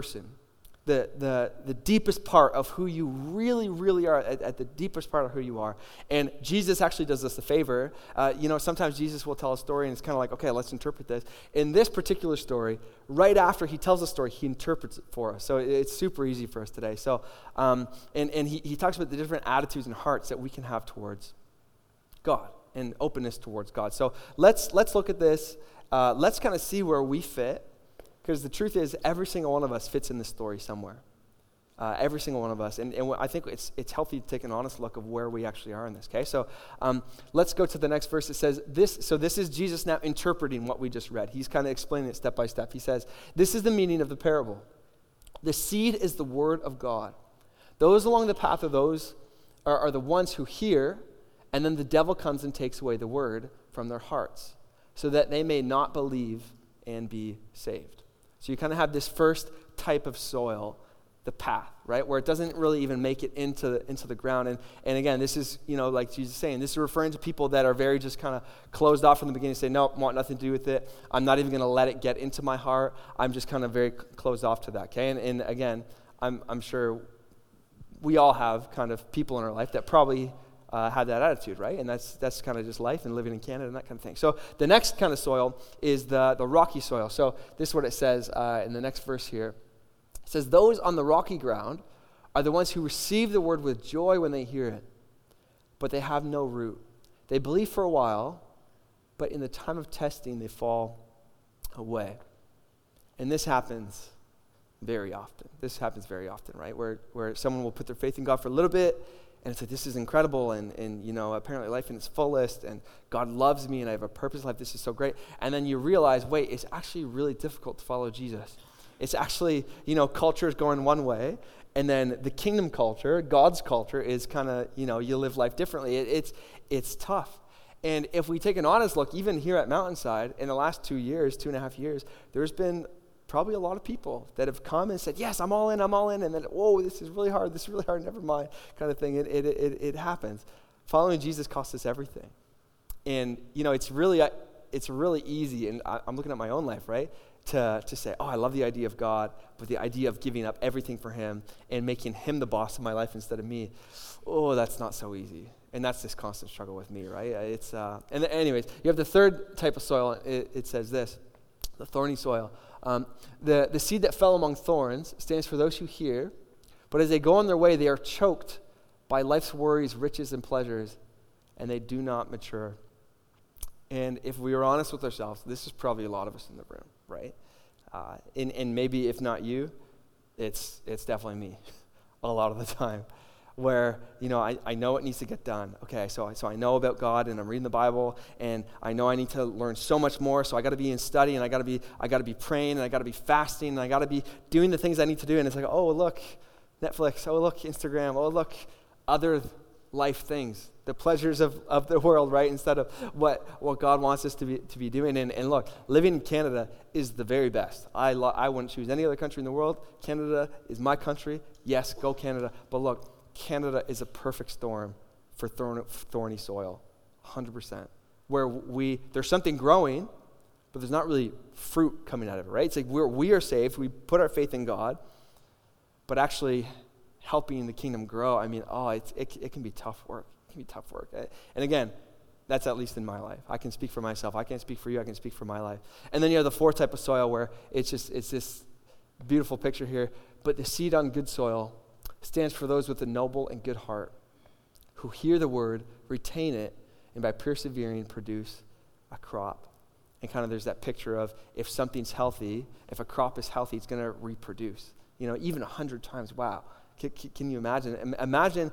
person, the, the, the deepest part of who you really, really are, at, at, the deepest part of who you are. And Jesus actually does us a favor. Uh, you know, sometimes Jesus will tell a story and it's kind of like, okay, let's interpret this. In this particular story, right after he tells the story, he interprets it for us. So it, it's super easy for us today. So, um, and, and he, he talks about the different attitudes and hearts that we can have towards God and openness towards God. So let's, let's look at this. Uh, let's kind of see where we fit because the truth is, every single one of us fits in this story somewhere. Uh, every single one of us. And, and I think it's, it's healthy to take an honest look of where we actually are in this, okay? So um, let's go to the next verse. It says, this, so this is Jesus now interpreting what we just read. He's kind of explaining it step by step. He says, This is the meaning of the parable. The seed is the word of God. Those along the path of those are, are the ones who hear, and then the devil comes and takes away the word from their hearts, so that they may not believe and be saved. So you kind of have this first type of soil, the path, right? Where it doesn't really even make it into the, into the ground. And, and again, this is, you know, like Jesus saying, this is referring to people that are very just kind of closed off from the beginning, say, no, want nothing to do with it. I'm not even going to let it get into my heart. I'm just kind of very closed off to that, okay? And, and again, I'm, I'm sure we all have kind of people in our life that probably uh, have that attitude, right? And that's, that's kind of just life and living in Canada and that kind of thing. So the next kind of soil is the, the rocky soil. So this is what it says uh, in the next verse here. It says, Those on the rocky ground are the ones who receive the word with joy when they hear it, but they have no root. They believe for a while, but in the time of testing, they fall away. And this happens very often. This happens very often, right? Where, where someone will put their faith in God for a little bit and it's like this is incredible and, and you know apparently life in its fullest and god loves me and i have a purpose in life. This is so great. And then you realize wait it's actually really difficult to follow jesus. It's actually you know culture is going one way and then the kingdom culture god's culture is kind of you know you live life differently. It, it's it's tough. And if we take an honest look even here at mountainside in the last two years two and a half years there's been probably a lot of people that have come and said, Yes, I'm all in, I'm all in. And then, Whoa, this is really hard, this is really hard, never mind, kind of thing. It, it, it, it happens. Following Jesus costs us everything. And, you know, it's really, it's really easy, and I'm looking at my own life, right? To, to say, oh, I love the idea of God, but the idea of giving up everything for Him and making Him the boss of my life instead of me, oh, that's not so easy. And that's this constant struggle with me, right? It's, uh, and anyways, you have the third type of soil. It, it says this the thorny soil. Um, the, the seed that fell among thorns stands for those who hear, but as they go on their way, they are choked by life's worries, riches, and pleasures, and they do not mature. And if we are honest with ourselves, this is probably a lot of us in the room, right? Uh, and, and maybe if not you, it's, it's definitely me a lot of the time where, you know, I, I know it needs to get done. Okay, so, so I know about God and I'm reading the Bible and I know I need to learn so much more. So I got to be in study and I got to be, I got to be praying and I got to be fasting and I got to be doing the things I need to do. And it's like, oh, look, Netflix. Oh, look, Instagram. Oh, look, other life things, the pleasures of, of the world, right? Instead of what, what God wants us to be, to be doing. And, and look, living in Canada is the very best. I, lo- I wouldn't choose any other country in the world. Canada is my country. Yes, go Canada. But look, Canada is a perfect storm for thorny soil, 100%. Where we, there's something growing, but there's not really fruit coming out of it, right? It's like we're, we are saved, we put our faith in God, but actually helping the kingdom grow, I mean, oh, it, it can be tough work. It can be tough work. And again, that's at least in my life. I can speak for myself. I can't speak for you. I can speak for my life. And then you have the fourth type of soil where it's just, it's this beautiful picture here. But the seed on good soil stands for those with a noble and good heart who hear the word, retain it, and by persevering produce a crop. And kind of there's that picture of if something's healthy, if a crop is healthy, it's going to reproduce. You know, even a hundred times. Wow. Can, can you imagine? Imagine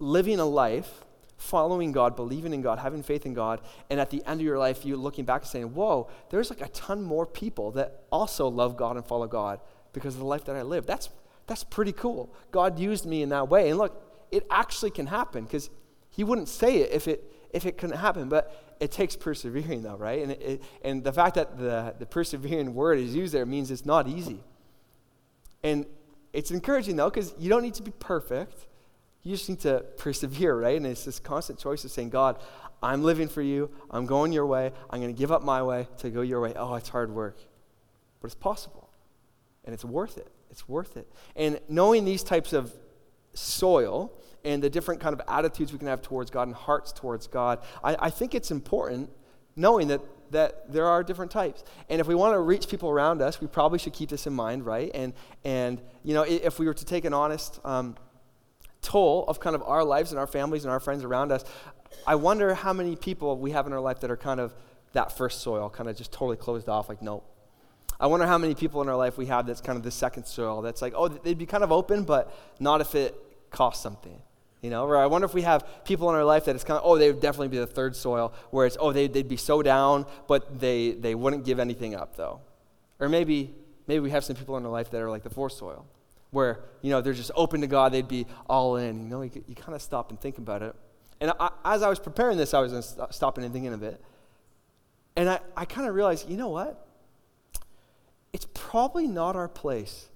living a life following God, believing in God, having faith in God, and at the end of your life, you looking back and saying, Whoa, there's like a ton more people that also love God and follow God because of the life that I live. That's that's pretty cool. God used me in that way. And look, it actually can happen because He wouldn't say it if it if it couldn't happen. But it takes persevering, though, right? And, it, and the fact that the, the persevering word is used there means it's not easy. And it's encouraging, though, because you don't need to be perfect. You just need to persevere, right? And it's this constant choice of saying, God, I'm living for you. I'm going your way. I'm going to give up my way to go your way. Oh, it's hard work. But it's possible. And it's worth it It's worth it. And knowing these types of soil and the different kind of attitudes we can have towards God and hearts towards God, I, I think it's important knowing that that there are different types. And if we want to reach people around us, we probably should keep this in mind, right? And, and you know, if we were to take an honest um, toll of kind of our lives and our families and our friends around us, I wonder how many people we have in our life that are kind of that first soil, kind of just totally closed off, like, nope. I wonder how many people in our life we have that's kind of the second soil that's like, oh, they'd be kind of open, but not if it costs something. You know, or I wonder if we have people in our life that it's kind of, oh, they would definitely be the third soil, where it's, oh, they, they'd be so down, but they, they wouldn't give anything up, though. Or maybe, maybe we have some people in our life that are like the fourth soil, where, you know, they're just open to God, they'd be all in. You know, you, you kind of stop and think about it. And I, as I was preparing this, I was stopping and thinking of it. And I, I kind of realized, you know what? It's probably not our place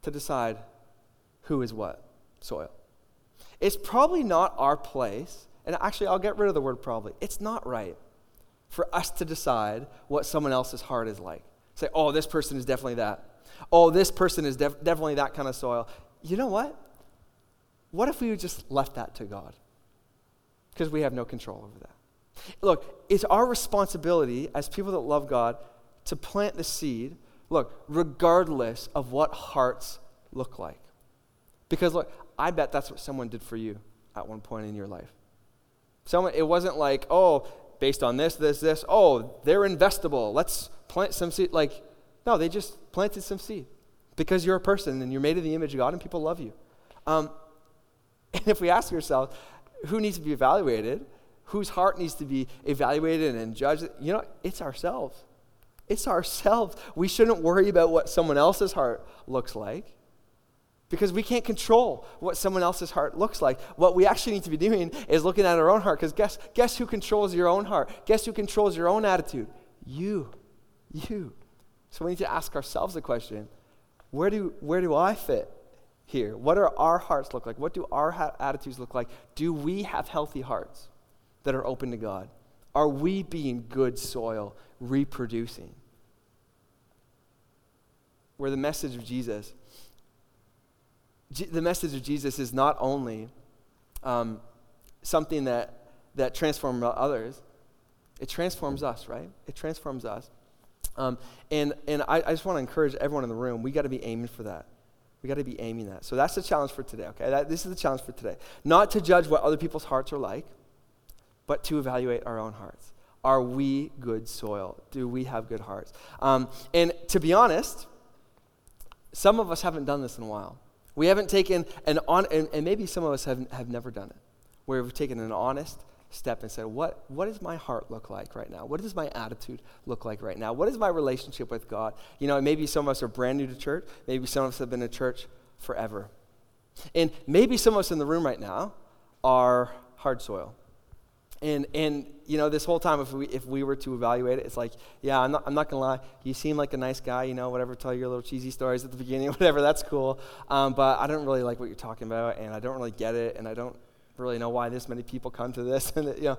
to decide who is what soil. It's probably not our place, and actually, I'll get rid of the word probably. It's not right for us to decide what someone else's heart is like. Say, oh, this person is definitely that. Oh, this person is def- definitely that kind of soil. You know what? What if we just left that to God? Because we have no control over that. Look, it's our responsibility as people that love God to plant the seed, look, regardless of what hearts look like. Because, look, I bet that's what someone did for you at one point in your life. Someone, it wasn't like, oh, based on this, this, this, oh, they're investable. Let's plant some seed. Like, no, they just planted some seed because you're a person and you're made in the image of God and people love you. Um, and if we ask ourselves, who needs to be evaluated? Whose heart needs to be evaluated and judged? You know, it's ourselves. It's ourselves. We shouldn't worry about what someone else's heart looks like because we can't control what someone else's heart looks like. What we actually need to be doing is looking at our own heart because guess, guess who controls your own heart? Guess who controls your own attitude? You. You. So we need to ask ourselves the question where do, where do I fit here? What do our hearts look like? What do our ha- attitudes look like? Do we have healthy hearts that are open to God? Are we being good soil, reproducing? Where the message of Jesus the message of Jesus is not only um, something that, that transforms others, it transforms us, right? It transforms us. Um, and and I, I just want to encourage everyone in the room, we got to be aiming for that. We got to be aiming that. So that's the challenge for today, okay? That, this is the challenge for today. Not to judge what other people's hearts are like, but to evaluate our own hearts. Are we good soil? Do we have good hearts? Um, and to be honest, some of us haven't done this in a while. We haven't taken an on, and, and maybe some of us have, have never done it, where we've taken an honest step and said, what, what does my heart look like right now? What does my attitude look like right now? What is my relationship with God? You know, maybe some of us are brand new to church. Maybe some of us have been in church forever. And maybe some of us in the room right now are hard soil. And, and you know, this whole time, if we, if we were to evaluate it, it's like, yeah, I'm not, I'm not going to lie. You seem like a nice guy, you know, whatever, tell your little cheesy stories at the beginning, whatever, that's cool. Um, but I don't really like what you're talking about, and I don't really get it, and I don't really know why this many people come to this. and, you know,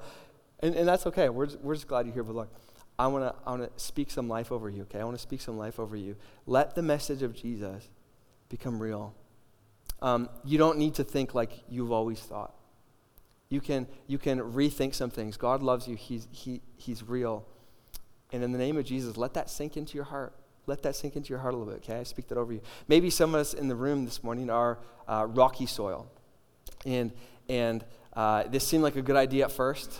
and, and that's okay. We're just, we're just glad you're here. But look, I want to I wanna speak some life over you, okay? I want to speak some life over you. Let the message of Jesus become real. Um, you don't need to think like you've always thought. You can, you can rethink some things. God loves you, he's, he, he's real. And in the name of Jesus, let that sink into your heart. Let that sink into your heart a little bit, okay? I speak that over you. Maybe some of us in the room this morning are uh, rocky soil. And, and uh, this seemed like a good idea at first.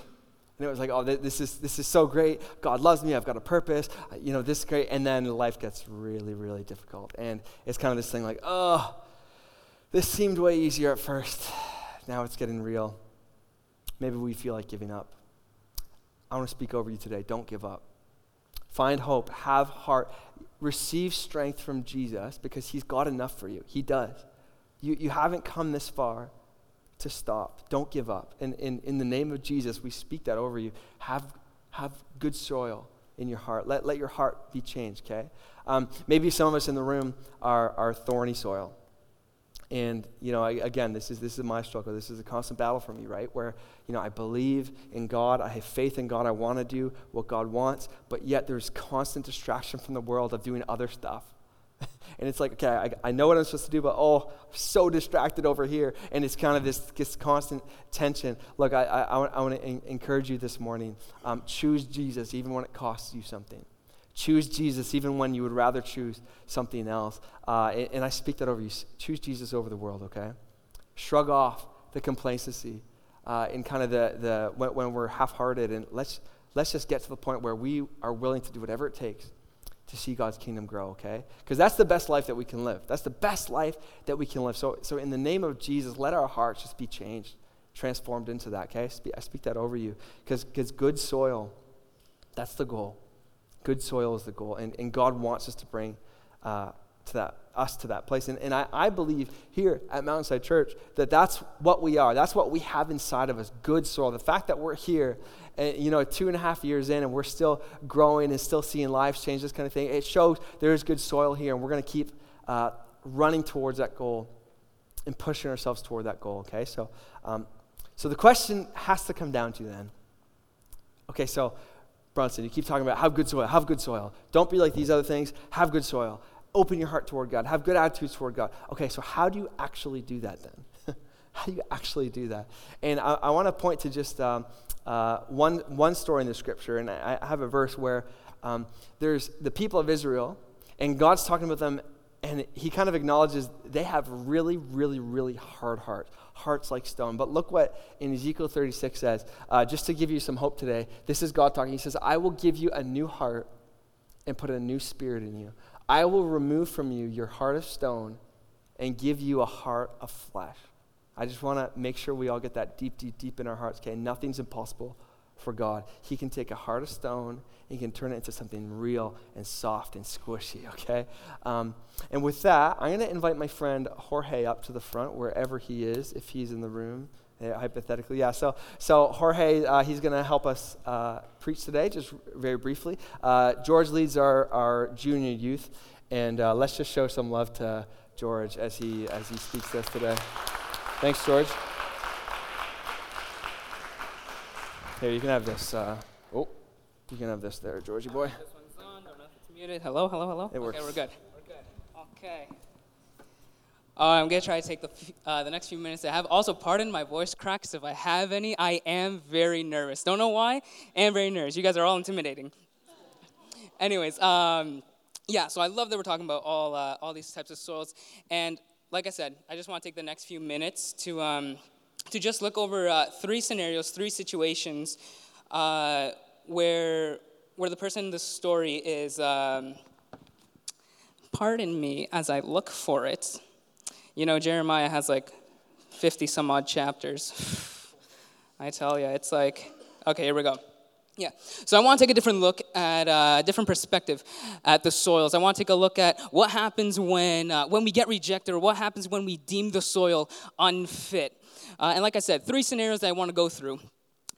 And it was like, oh, this is, this is so great. God loves me. I've got a purpose. You know, this is great. And then life gets really, really difficult. And it's kind of this thing like, oh, this seemed way easier at first. Now it's getting real. Maybe we feel like giving up. I want to speak over you today. Don't give up. Find hope. Have heart. Receive strength from Jesus because he's got enough for you. He does. You, you haven't come this far to stop. Don't give up. And in, in the name of Jesus, we speak that over you. Have, have good soil in your heart. Let, let your heart be changed, okay? Um, maybe some of us in the room are, are thorny soil. And, you know, I, again, this is, this is my struggle. This is a constant battle for me, right? Where, you know, I believe in God. I have faith in God. I want to do what God wants. But yet there's constant distraction from the world of doing other stuff. And it's like, okay, I, I know what I'm supposed to do, but oh, I'm so distracted over here. And it's kind of this, this constant tension. Look, I, I, I want to encourage you this morning um, choose Jesus even when it costs you something. Choose Jesus even when you would rather choose something else. Uh, and, and I speak that over you. Choose Jesus over the world, okay? Shrug off the complacency uh, in kind of the, the when, when we're half-hearted and let's, let's just get to the point where we are willing to do whatever it takes to see God's kingdom grow, okay? Because that's the best life that we can live. That's the best life that we can live. So, so in the name of Jesus, let our hearts just be changed, transformed into that, okay? I speak, I speak that over you. Because good soil, that's the goal. Good soil is the goal. And, and God wants us to bring uh, to that, us to that place. And, and I, I believe here at Mountainside Church that that's what we are. That's what we have inside of us good soil. The fact that we're here, and, you know, two and a half years in, and we're still growing and still seeing lives change, this kind of thing, it shows there is good soil here, and we're going to keep uh, running towards that goal and pushing ourselves toward that goal, okay? So, um, so the question has to come down to then okay, so Bronson, you keep talking about have good soil, have good soil. Don't be like these other things, have good soil. Open your heart toward God, have good attitudes toward God. Okay, so how do you actually do that then? how do you actually do that? And I, I want to point to just um, uh, one, one story in the scripture, and I, I have a verse where um, there's the people of Israel, and God's talking about them, and he kind of acknowledges they have really, really, really hard hearts hearts like stone. But look what in Ezekiel 36 says, uh, just to give you some hope today. This is God talking. He says, I will give you a new heart and put a new spirit in you. I will remove from you your heart of stone and give you a heart of flesh. I just want to make sure we all get that deep, deep, deep in our hearts. Okay, nothing's impossible for God. He can take a heart of stone he can turn it into something real and soft and squishy, okay? Um, and with that, I'm going to invite my friend Jorge up to the front, wherever he is, if he's in the room. Yeah, hypothetically, yeah. So, so Jorge, uh, he's going to help us uh, preach today, just very briefly. Uh, George leads our, our junior youth, and uh, let's just show some love to George as he as he speaks to us today. Thanks, George. Here, you can have this. Uh, oh. You can have this there, Georgie boy. This one's on. Don't know if it's muted. Hello, hello, hello. It works. Okay, we're good. We're good. Okay. Uh, I'm going to try to take the, uh, the next few minutes I have. Also, pardon my voice cracks if I have any. I am very nervous. Don't know why. I am very nervous. You guys are all intimidating. Anyways, um, yeah, so I love that we're talking about all, uh, all these types of soils. And like I said, I just want to take the next few minutes to, um, to just look over uh, three scenarios, three situations uh, where where the person in the story is um, pardon me as i look for it. You know jeremiah has like 50 some odd chapters. I tell you it's like okay here we go. Yeah. So i want to take a different look at uh, a different perspective at the soils. I want to take a look at what happens when uh, when we get rejected or what happens when we deem the soil unfit uh, and like i said three scenarios that i want to go through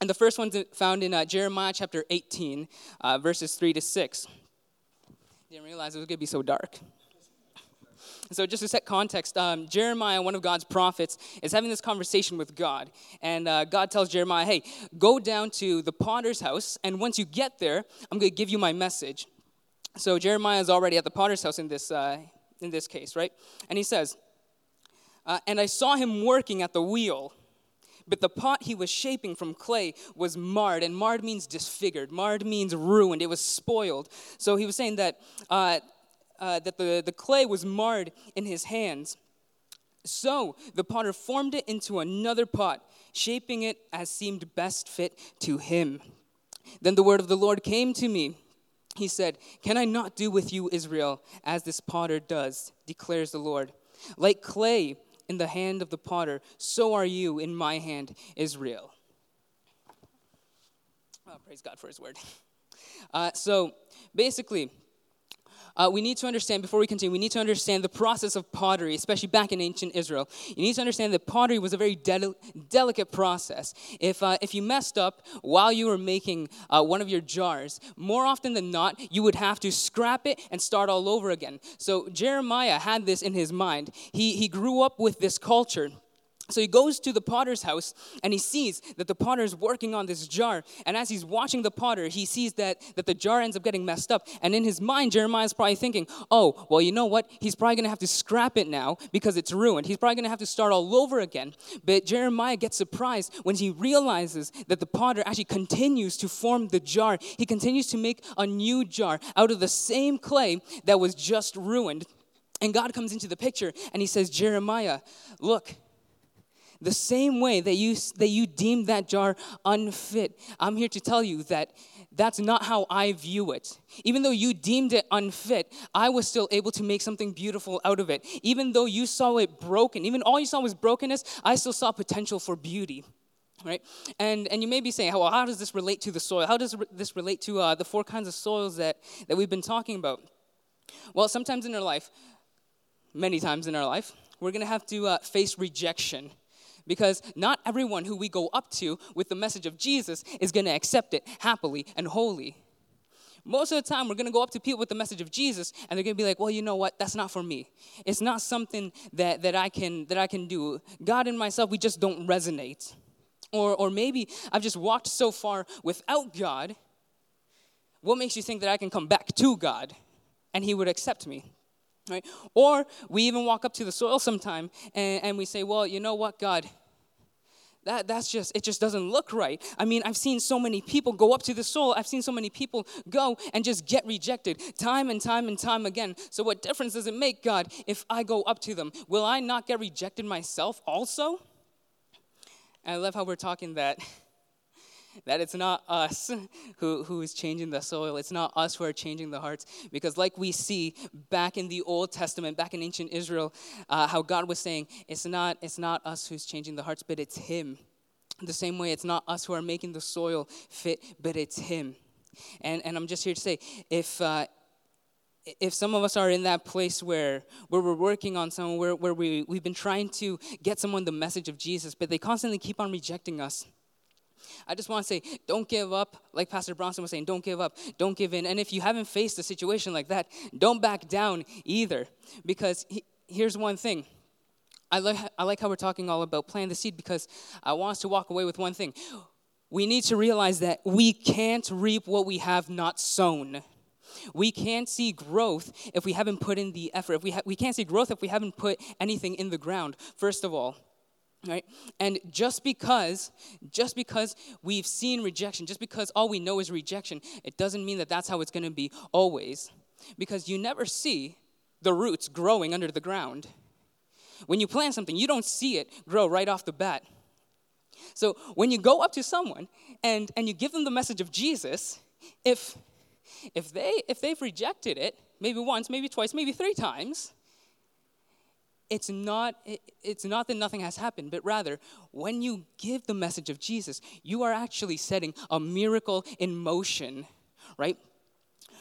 and the first one's found in uh, Jeremiah chapter 18, uh, verses 3 to 6. Didn't realize it was going to be so dark. So, just to set context, um, Jeremiah, one of God's prophets, is having this conversation with God. And uh, God tells Jeremiah, hey, go down to the potter's house, and once you get there, I'm going to give you my message. So, Jeremiah is already at the potter's house in this, uh, in this case, right? And he says, uh, And I saw him working at the wheel but the pot he was shaping from clay was marred, and marred means disfigured. Marred means ruined. It was spoiled. So he was saying that, uh, uh, that the, the clay was marred in his hands. So the potter formed it into another pot, shaping it as seemed best fit to him. Then the word of the Lord came to me. He said, Can I not do with you, Israel, as this potter does, declares the Lord? Like clay, in the hand of the potter, so are you in my hand, Israel. Oh, praise God for his word. Uh, so basically, uh, we need to understand, before we continue, we need to understand the process of pottery, especially back in ancient Israel. You need to understand that pottery was a very del- delicate process. If, uh, if you messed up while you were making uh, one of your jars, more often than not, you would have to scrap it and start all over again. So Jeremiah had this in his mind. He, he grew up with this culture So he goes to the potter's house and he sees that the potter is working on this jar. And as he's watching the potter, he sees that, that the jar ends up getting messed up. And in his mind, Jeremiah is probably thinking, oh, well, you know what? He's probably going to have to scrap it now because it's ruined. He's probably going to have to start all over again. But Jeremiah gets surprised when he realizes that the potter actually continues to form the jar. He continues to make a new jar out of the same clay that was just ruined. And God comes into the picture and he says, Jeremiah, look, the same way that you, that you deemed that jar unfit, I'm here to tell you that that's not how I view it. Even though you deemed it unfit, I was still able to make something beautiful out of it. Even though you saw it broken, even all you saw was brokenness, I still saw potential for beauty. Right? And, and you may be saying, well, how does this relate to the soil? How does this relate to uh, the four kinds of soils that, that we've been talking about? Well, sometimes in our life, many times in our life, we're going to have to uh, face rejection because not everyone who we go up to with the message of Jesus is going to accept it happily and wholly. Most of the time, we're going to go up to people with the message of Jesus, and they're going to be like, "Well, you know what? That's not for me. It's not something that, that I can that I can do. God and myself, we just don't resonate." Or, or maybe I've just walked so far without God. What makes you think that I can come back to God and He would accept me? Right? Or we even walk up to the soil sometime and, and we say, well, you know what, God, that, that's just, it just doesn't look right. I mean, I've seen so many people go up to the soil. I've seen so many people go and just get rejected time and time and time again. So, what difference does it make, God, if I go up to them? Will I not get rejected myself also? And I love how we're talking that that it's not us who, who is changing the soil. It's not us who are changing the hearts. Because, like we see back in the Old Testament, back in ancient Israel, uh, how God was saying, it's not, it's not us who's changing the hearts, but it's Him. The same way, it's not us who are making the soil fit, but it's Him. And, and I'm just here to say, if, uh, if some of us are in that place where, where we're working on someone, where, where we, we've been trying to get someone the message of Jesus, but they constantly keep on rejecting us, I just want to say, don't give up. Like Pastor Bronson was saying, don't give up. Don't give in. And if you haven't faced a situation like that, don't back down either. Because he, here's one thing. I like, I like how we're talking all about planting the seed because I want us to walk away with one thing. We need to realize that we can't reap what we have not sown. We can't see growth if we haven't put in the effort. If we, ha- we can't see growth if we haven't put anything in the ground, first of all right? And just because just because we've seen rejection just because all we know is rejection it doesn't mean that that's how it's going to be always. Because you never see the roots growing under the ground. When you plant something you don't see it grow right off the bat. So when you go up to someone and and you give them the message of jesus if if they if they've rejected it maybe once maybe twice maybe three times it's not it's not that nothing has happened but rather when you give the message of jesus you are actually setting a miracle in motion right?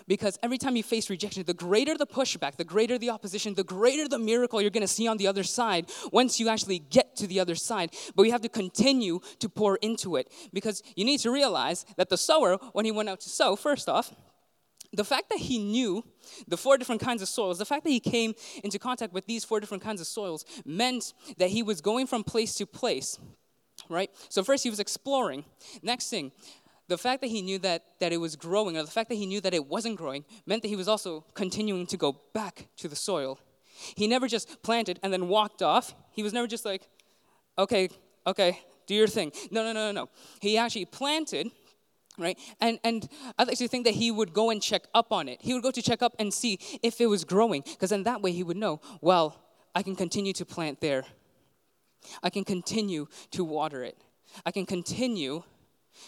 Because every time you face rejection the greater the pushback the greater the opposition the greater the miracle you're going to see on the other side once you actually get to the other side. But you have to continue to pour into it because you need to realize that the sower when he went out to sow first off the fact that he knew the four different kinds of soils, the fact that he came into contact with these four different kinds of soils meant that he was going from place to place, right? So first he was exploring. Next thing, the fact that he knew that, that it was growing, or the fact that he knew that it wasn't growing, meant that he was also continuing to go back to the soil. He never just planted and then walked off. He was never just like, okay, okay, do your thing. No, no, no, no, no. He actually planted right? And and i actually think that he would go and check up on it. He would go to check up and see if it was growing because then that way he would know well i can continue to plant there. I can continue to water it. I can continue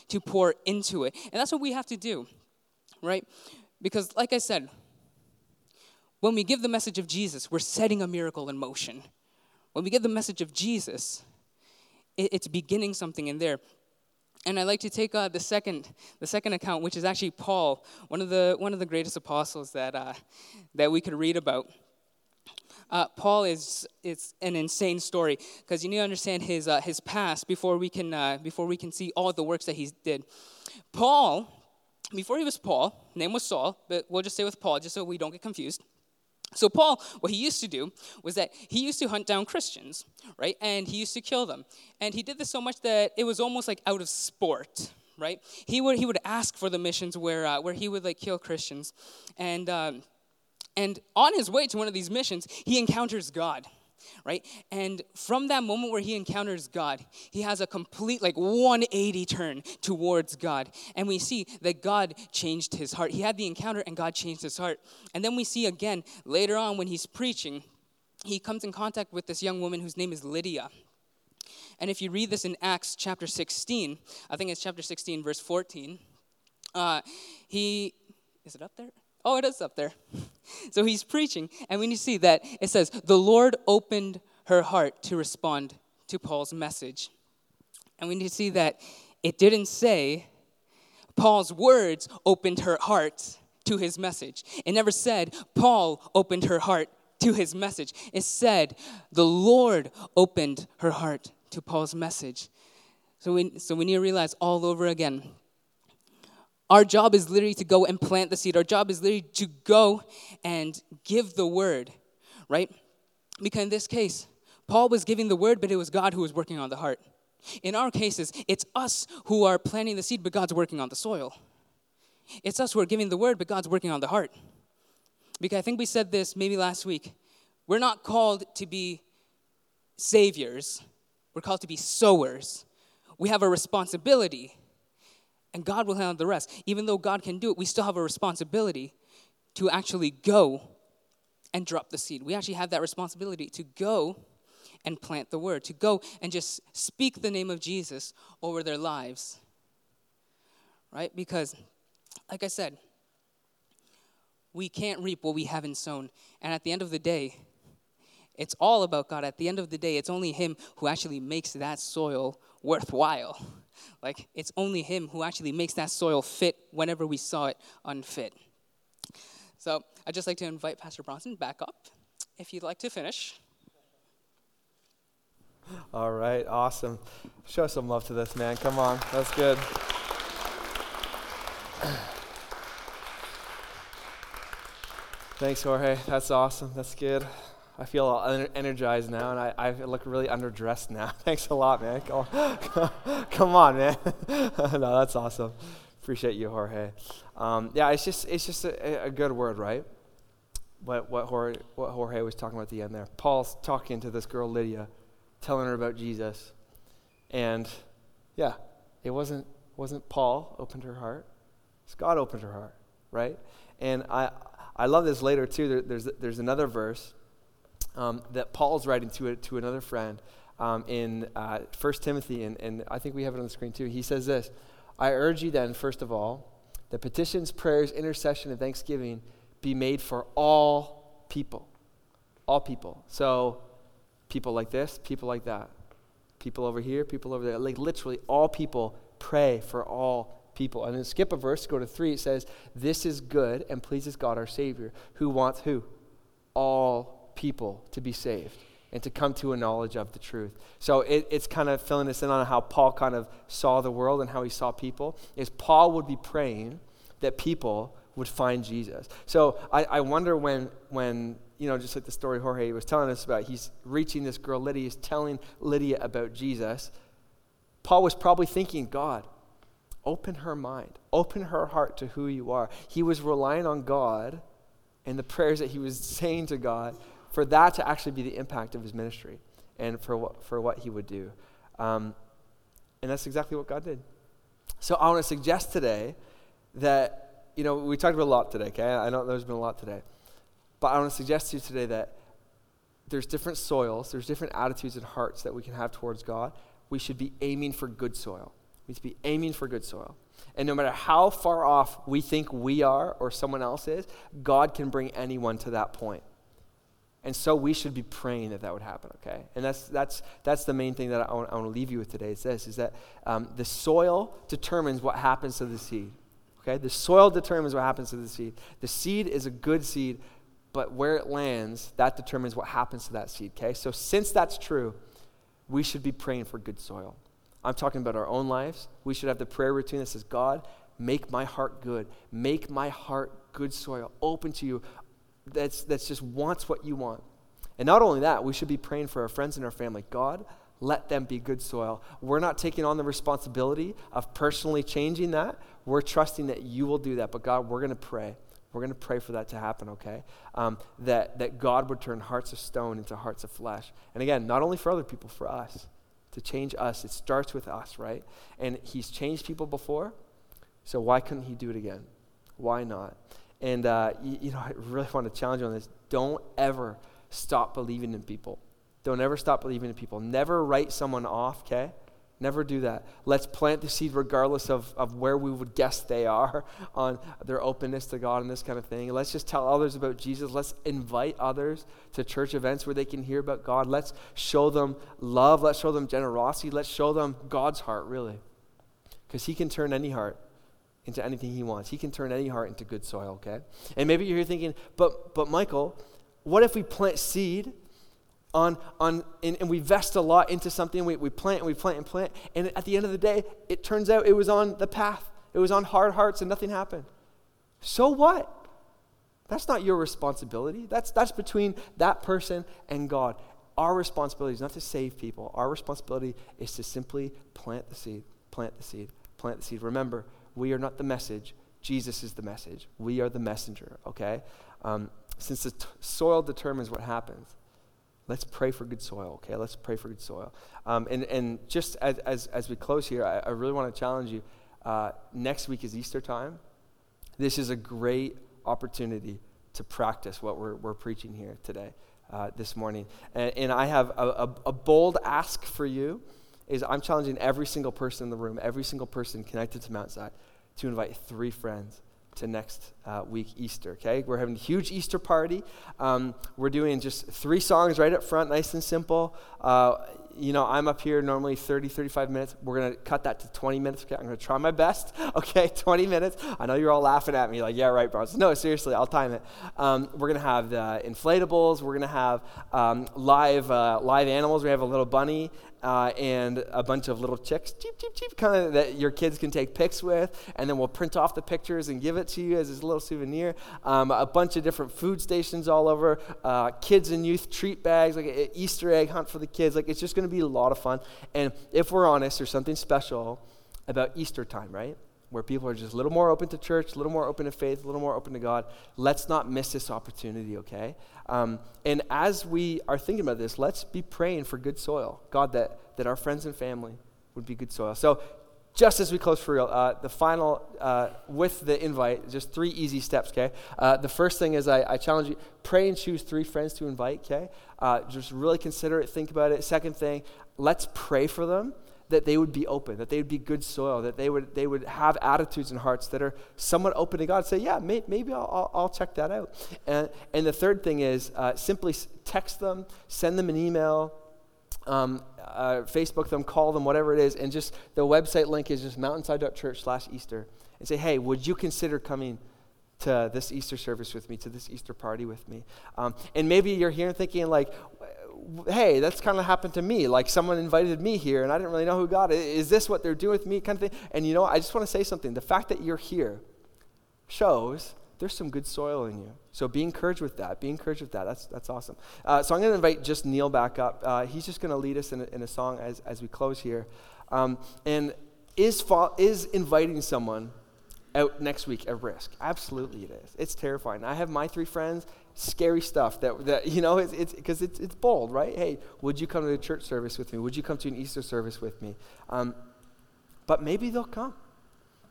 to pour into it. And that's what we have to do right? Because like i said when we give the message of jesus we're setting a miracle in motion. When we give the message of jesus it's beginning something in there and I'd like to take uh, the second, the second account, which is actually Paul, one of the one of the greatest apostles that uh, that we could read about. Uh, Paul is it's an insane story because you need to understand his uh, his past before we can uh, before we can see all the works that he did. Paul, before he was Paul, name was Saul, but we'll just stay with Paul just so we don't get confused. So, Paul, what he used to do was that he used to hunt down Christians, right? And he used to kill them. And he did this so much that it was almost like out of sport, right? He would, he would ask for the missions where, uh, where he would like kill Christians. And, um, and on his way to one of these missions, he encounters God right? And from that moment where he encounters God, he has a complete, like, 180 turn towards God. And we see that God changed his heart. He had the encounter, and God changed his heart. And then we see again later on when he's preaching, he comes in contact with this young woman whose name is Lydia. And if you read this in Acts chapter 16, I think it's chapter 16, verse 14, uh, he, is it up there? Oh, it is up there. So he's preaching, and when you see that it says, The Lord opened her heart to respond to Paul's message. And when you see that it didn't say Paul's words opened her heart to his message. It never said Paul opened her heart to his message. It said the Lord opened her heart to Paul's message. So we, so we need to realize all over again our job is literally to go and plant the seed. Our job is literally to go and give the word, right? Because in this case, Paul was giving the word, but it was God who was working on the heart. In our cases, it's us who are planting the seed, but God's working on the soil. It's us who are giving the word, but God's working on the heart. Because I think we said this maybe last week. We're not called to be saviors, we're called to be sowers. We have a responsibility and God will handle the rest. Even though God can do it, we still have a responsibility to actually go and drop the seed. We actually have that responsibility to go and plant the word, to go and just speak the name of Jesus over their lives. Right? Because, like I said, we can't reap what we haven't sown. And at the end of the day, it's all about God. At the end of the day, it's only Him who actually makes that soil worthwhile. Like, it's only Him who actually makes that soil fit whenever we saw it unfit. So, I'd just like to invite Pastor Bronson back up if you'd like to finish. All right, awesome. Show some love to this man. Come on, that's good. Thanks, Jorge. That's awesome. That's good. I feel all energized now, and I, I look really underdressed now. Thanks a lot, man. Come on, man. no, that's awesome. Appreciate you, Jorge. Um, yeah, it's just it's just a, a, good word, right? What what Jorge, what Jorge was talking about at the end there. Paul's talking to this girl Lydia, telling her about Jesus, and yeah, it wasn't wasn't Paul opened her heart. It's God opened her heart, right? And I I love this later too. There, there's there's another verse um, that Paul's writing to, to another friend um, in uh, 1 Timothy, and, and I think we have it on the screen too. He says this I urge you then, first of all, that petitions, prayers, intercession, and thanksgiving be made for all people. All people. So, people like this, people like that, people over here, people over there. Like literally, all people pray for all people. And then skip a verse, go to three. It says, This is good and pleases God our Savior, who wants who? All people to be saved and to come to a knowledge of the truth. So it, it's kind of filling us in on how Paul kind of saw the world and how he saw people. Is Paul would be praying that people would find Jesus. So I, I wonder when when you know just like the story Jorge was telling us about, he's reaching this girl Lydia, he's telling Lydia about Jesus. Paul was probably thinking, God, open her mind, open her heart to who you are. He was relying on God and the prayers that he was saying to God for that to actually be the impact of his ministry and for what, for what he would do. Um, and that's exactly what God did. So I want to suggest today that, you know, we talked about a lot today, okay? I know there's been a lot today. But I want to suggest to you today that there's different soils, there's different attitudes and hearts that we can have towards God. We should be aiming for good soil. We should be aiming for good soil. And no matter how far off we think we are or someone else is, God can bring anyone to that point. And so we should be praying that that would happen, okay? And that's, that's, that's the main thing that I want, I want to leave you with today. Is this, is that um, the soil determines what happens to the seed, okay? The soil determines what happens to the seed. The seed is a good seed, but where it lands, that determines what happens to that seed, okay? So since that's true, we should be praying for good soil. I'm talking about our own lives. We should have the prayer routine that says, God, make my heart good. Make my heart good soil, open to you, that's, that's just wants what you want. And not only that, we should be praying for our friends and our family. God, let them be good soil. We're not taking on the responsibility of personally changing that. We're trusting that you will do that. But God, we're going to pray. We're going to pray for that to happen, okay? Um, that, that God would turn hearts of stone into hearts of flesh. And again, not only for other people, for us. To change us. It starts with us, right? And He's changed people before, so why couldn't He do it again? Why not? And, uh, you, you know, I really want to challenge you on this. Don't ever stop believing in people. Don't ever stop believing in people. Never write someone off, okay? Never do that. Let's plant the seed regardless of, of where we would guess they are on their openness to God and this kind of thing. Let's just tell others about Jesus. Let's invite others to church events where they can hear about God. Let's show them love. Let's show them generosity. Let's show them God's heart, really. Because He can turn any heart into anything He wants. He can turn any heart into good soil, okay? And maybe you're here thinking, but, but Michael, what if we plant seed on, on and, and, we vest a lot into something, we, we plant and we plant and plant, and at the end of the day, it turns out it was on the path. It was on hard hearts and nothing happened. So what? That's not your responsibility. That's, that's between that person and God. Our responsibility is not to save people. Our responsibility is to simply plant the seed, plant the seed, plant the seed. Remember, we are not the message. Jesus is the message. We are the messenger, okay? Um, since the t- soil determines what happens, let's pray for good soil, okay? Let's pray for good soil. Um, and, and just as, as, as we close here, I, I really want to challenge you. Uh, next week is Easter time. This is a great opportunity to practice what we're, we're preaching here today, uh, this morning. And, and I have a, a, a bold ask for you is I'm challenging every single person in the room, every single person connected to Mount Side, to invite three friends to next uh, week, Easter. Okay, we're having a huge Easter party. Um, we're doing just three songs right up front, nice and simple. Uh, you know, I'm up here normally 30, 35 minutes. We're going to cut that to 20 minutes. Okay, I'm going to try my best. Okay, 20 minutes. I know you're all laughing at me, like, yeah, right, bro. No, seriously, I'll time it. Um, we're going to have the inflatables. We're going to have um, live, uh, live animals. We have a little bunny uh, and a bunch of little chicks, cheep, cheep, cheep, kind of that your kids can take pics with, and then we'll print off the pictures and give it to you as a little souvenir. Um, a bunch of different food stations all over, uh, kids and youth treat bags, like an Easter egg hunt for the kids. Like it's just going to be a lot of fun. And if we're honest, there's something special about Easter time, right? Where people are just a little more open to church, a little more open to faith, a little more open to God. Let's not miss this opportunity, okay? Um, and as we are thinking about this, let's be praying for good soil. God, that, that our friends and family would be good soil. So, just as we close for real, uh, the final, uh, with the invite, just three easy steps, okay? Uh, the first thing is I, I, challenge you pray and choose three friends to invite, okay? Uh, just really consider it, think about it. Second thing, let's pray for them that they would be open, that they would be good soil, that they would, they would have attitudes and hearts that are somewhat open to God. Say, yeah, may, maybe I'll, I'll, I'll, check that out. And, and the third thing is uh, simply text them, send them an email, um, uh, Facebook them, call them, whatever it is, and just the website link is just mountainside.church slash Easter. And say, hey, would you consider coming to this Easter service with me, to this Easter party with me? Um, and maybe you're here thinking, like, hey, that's kind of happened to me. Like someone invited me here and I didn't really know who God is. Is this what they're doing with me? Kind of thing. And you know, I just want to say something. The fact that you're here shows there's some good soil in you. So be encouraged with that. Be encouraged with that. That's, that's awesome. Uh, so I'm going to invite just Neil back up. Uh, he's just going to lead us in a, in a song as, as we close here. Um, and is, fa- is inviting someone out next week at risk? Absolutely it is. It's terrifying. I have my three friends scary stuff that, that you know, it's because it's, it's, it's, bold, right? Hey, would you come to a church service with me? Would you come to an Easter service with me? Um, but maybe they'll come.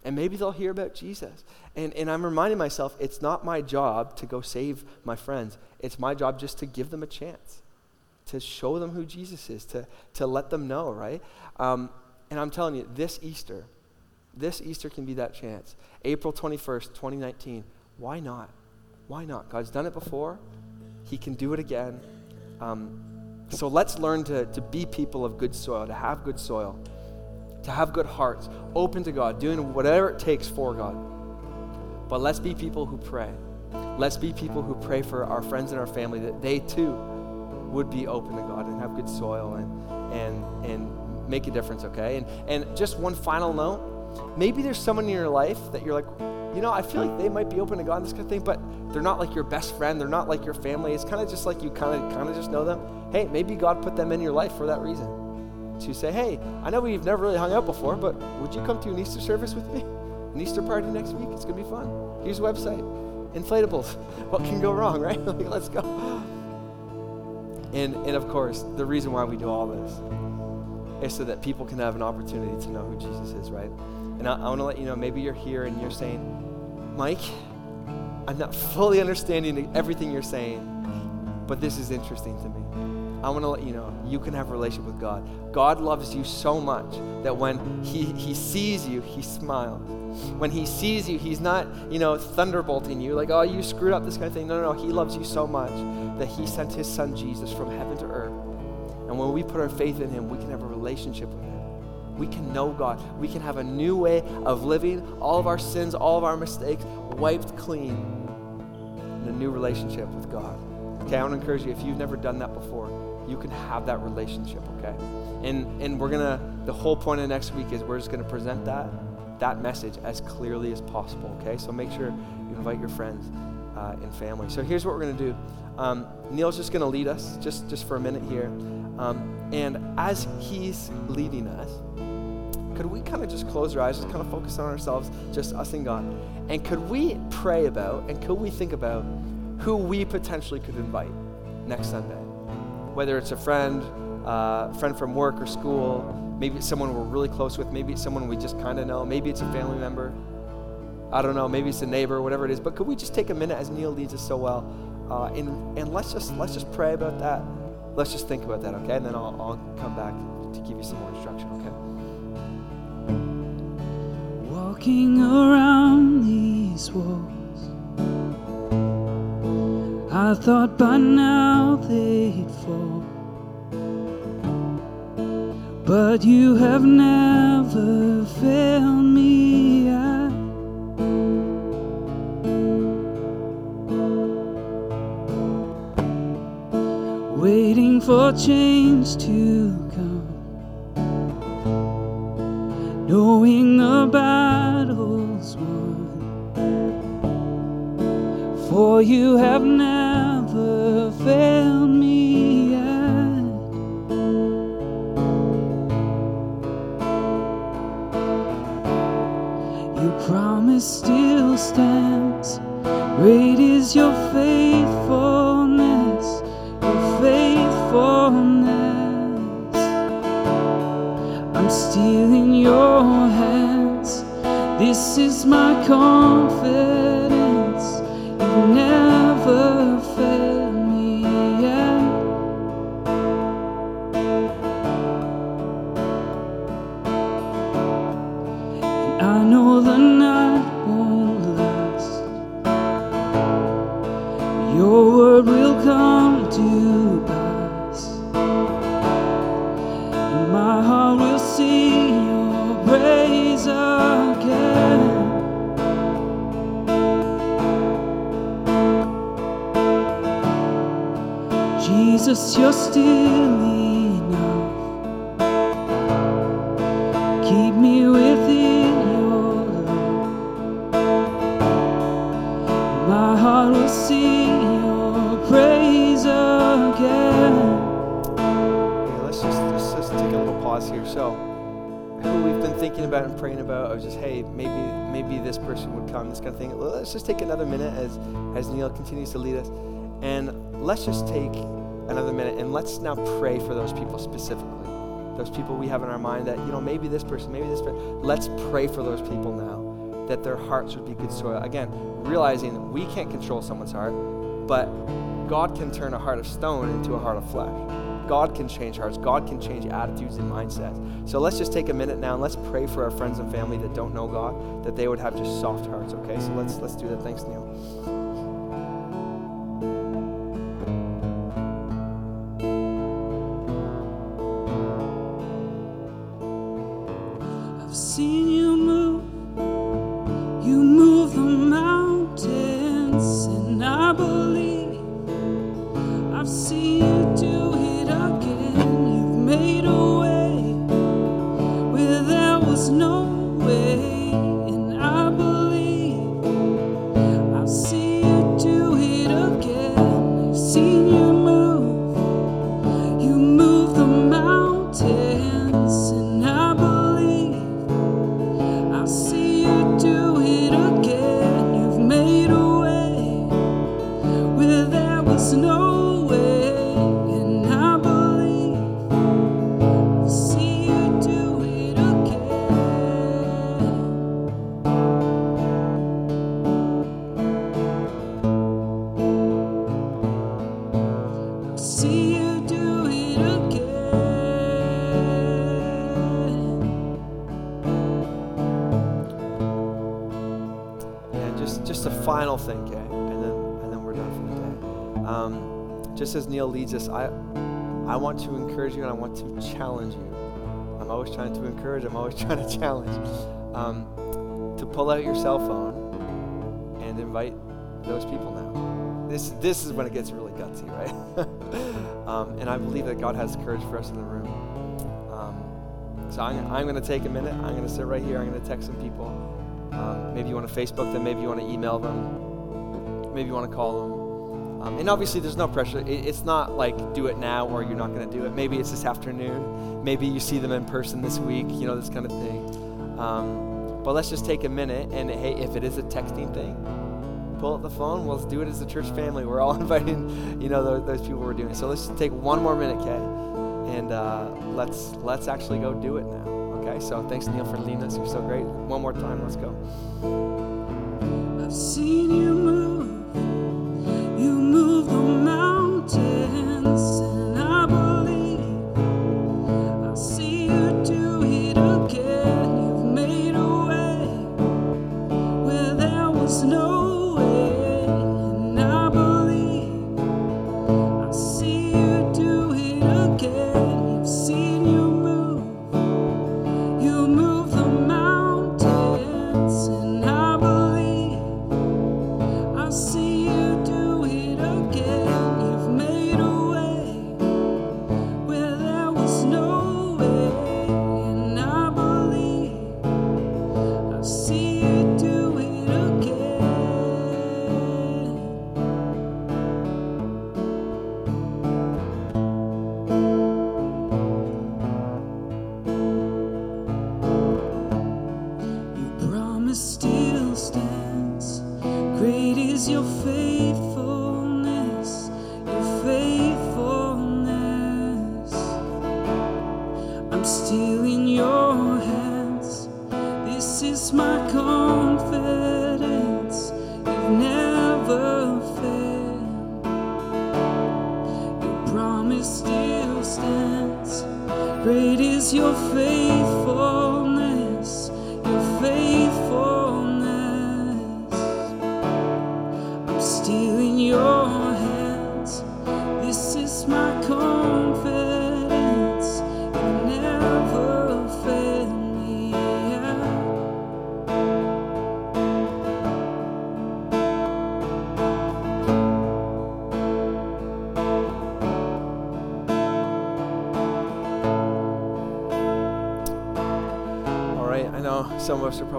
And maybe they'll hear about Jesus. And, and I'm reminding myself, it's not my job to go save my friends. It's my job just to give them a chance, to show them who Jesus is, to, to let them know, right? Um, and I'm telling you, this Easter, this Easter can be that chance. April 21st, 2019. Why not? Why not? God's done it before, He can do it again. Um, so let's learn to, to be people of good soil, to have good soil, to have good hearts, open to God, doing whatever it takes for God. But let's be people who pray. Let's be people who pray for our friends and our family that they too would be open to God and have good soil and, and, and make a difference, okay? And, and just one final note maybe there's someone in your life that you're like, you know, I feel like they might be open to God and this kind of thing, but they're not like your best friend. They're not like your family. It's kind of just like you kind of kind of just know them. Hey, maybe God put them in your life for that reason. To say, hey, I know we've never really hung out before, but would you come to an Easter service with me? An Easter party next week? It's gonna be fun. Here's a website. Inflatables. What can go wrong, right? like, let's go. And and of course, the reason why we do all this is so that people can have an opportunity to know who Jesus is, right? And I, I want to let you know maybe you're here and you're saying, Mike, I'm not fully understanding everything you're saying, but this is interesting to me. I want to let you know you can have a relationship with God. God loves you so much that when he, he sees you, he smiles. When he sees you, he's not, you know, thunderbolting you like, oh, you screwed up, this kind of thing. No, no, no. He loves you so much that he sent his son Jesus from heaven to earth. And when we put our faith in him, we can have a relationship with him we can know God. We can have a new way of living, all of our sins, all of our mistakes wiped clean in a new relationship with God. Okay, I want to encourage you if you've never done that before, you can have that relationship, okay? And and we're gonna the whole point of next week is we're just gonna present that that message as clearly as possible, okay? So make sure you invite your friends uh, and family. So here's what we're gonna do. Um, Neil's just gonna lead us just just for a minute here, um, and as he's leading us, could we kind of just close our eyes, just kind of focus on ourselves, just us and God? And could we pray about and could we think about who we potentially could invite next Sunday? Whether it's a friend, uh, friend from work or school, maybe it's someone we're really close with, maybe it's someone we just kind of know, maybe it's a family member. I don't know, maybe it's a neighbor, whatever it is. But could we just take a minute as Neil leads us so well, uh, and and let's just let's just pray about that. Let's just think about that, okay? And then I'll, I'll come back to give you some more instruction, okay? Walking around these walls. I thought by now they'd fall. But you have never failed me. Waiting for change to knowing the battle's won. For you have never failed me yet. Your promise still stands. Great is your faithfulness, is my confidence. Pause here. So, who we've been thinking about and praying about, of just hey, maybe maybe this person would come, this kind of thing. Let's just take another minute as as Neil continues to lead us, and let's just take another minute and let's now pray for those people specifically. Those people we have in our mind that you know maybe this person, maybe this person. Let's pray for those people now, that their hearts would be good soil. Again, realizing we can't control someone's heart, but God can turn a heart of stone into a heart of flesh. God can change hearts. God can change attitudes and mindsets. So let's just take a minute now and let's pray for our friends and family that don't know God, that they would have just soft hearts. Okay, so let's let's do that. Thanks, Neil. As Neil leads us, I I want to encourage you and I want to challenge you. I'm always trying to encourage. I'm always trying to challenge. Um, to pull out your cell phone and invite those people now. This this is when it gets really gutsy, right? um, and I believe that God has courage for us in the room. Um, so I'm, I'm going to take a minute. I'm going to sit right here. I'm going to text some people. Um, maybe you want to Facebook them. Maybe you want to email them. Maybe you want to call them. Um, and obviously, there's no pressure. It, it's not like do it now or you're not going to do it. Maybe it's this afternoon. Maybe you see them in person this week. You know this kind of thing. Um, but let's just take a minute and hey, if it is a texting thing, pull up the phone. We'll do it as a church family. We're all inviting, you know, those, those people we're doing. So let's just take one more minute, okay? And uh, let's let's actually go do it now. Okay. So thanks Neil for leading us. You're so great. One more time. Let's go. I've seen you move, move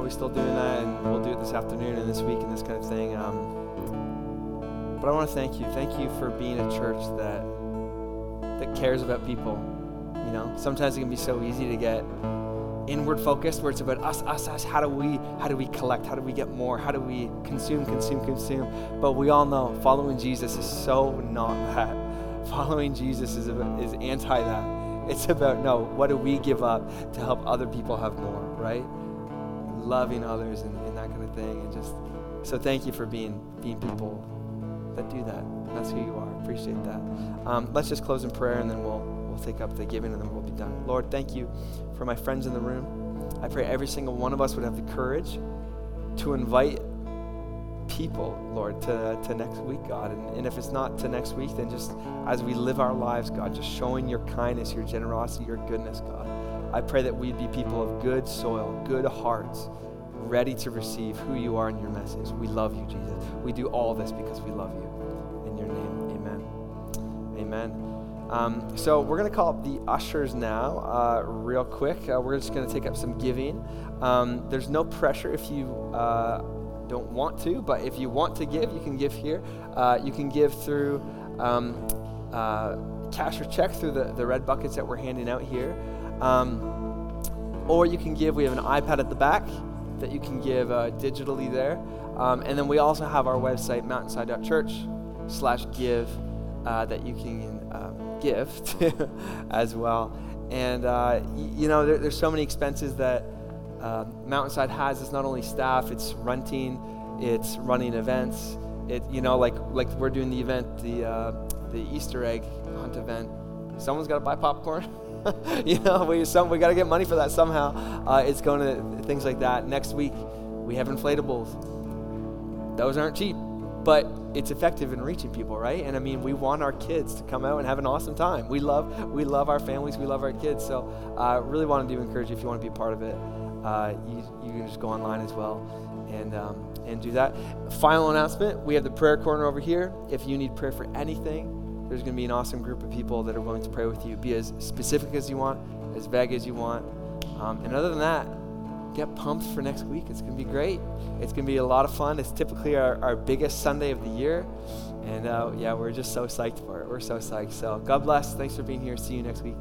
probably still doing that, and we'll do it this afternoon and this week and this kind of thing. Um, but I want to thank you. Thank you for being a church that that cares about people. You know, sometimes it can be so easy to get inward focused where it's about us us us how do we how do we collect how do we get more how do we consume consume consume but we all know following jesus is so not that following jesus is is anti that it's about no what do we give up to help other people have more right loving others and, and that kind of thing and just so thank you for being being people that do that that's who you are appreciate that um, let's just close in prayer and then we'll we'll take up the giving and then we'll be done lord thank you for my friends in the room. I pray every single one of us would have the courage to invite people, Lord, to, to next week, God. And, and if it's not to next week, then just as we live our lives, God, just showing your kindness, your generosity, your goodness, God. I pray that we'd be people of good soil, good hearts, ready to receive who you are in your message. We love you, Jesus. We do all this because we love you. In your name, amen. Amen. Um, so we're going to call up the ushers now, uh, real quick. Uh, we're just going to take up some giving. Um, there's no pressure if you uh, don't want to, but if you want to give, you can give here. Uh, you can give through um, uh, cash or check through the, the red buckets that we're handing out here. Um, or you can give, we have an iPad at the back that you can give uh, digitally there. Um, and then we also have our website, mountainside.church slash give, uh, that you can uh, give as well. And, uh, y- you know, there, there's so many expenses that uh, Mountainside has. It's not only staff, it's renting, it's running events. It, you know, like, like we're doing the event, the, uh, the Easter egg hunt event. Someone's got to buy popcorn. you know, we, some, we got to get money for that somehow. Uh, it's going to things like that. Next week, we have inflatables. Those aren't cheap. but it's effective in reaching people, right? And I mean, we want our kids to come out and have an awesome time. We love, we love our families, we love our kids. So I uh, really wanted to encourage you if you want to be a part of it. Uh, you, you can just go online as well and, um, and do that. Final announcement we have the prayer corner over here. If you need prayer for anything, there's going to be an awesome group of people that are willing to pray with you. Be as specific as you want, as vague as you want. Um, and other than that, get pumped for next week. It's going to be great. It's going to be a lot of fun. It's typically our, our biggest Sunday of the year. And uh, yeah, we're just so psyched for it. We're so psyched. So God bless. Thanks for being here. See you next week.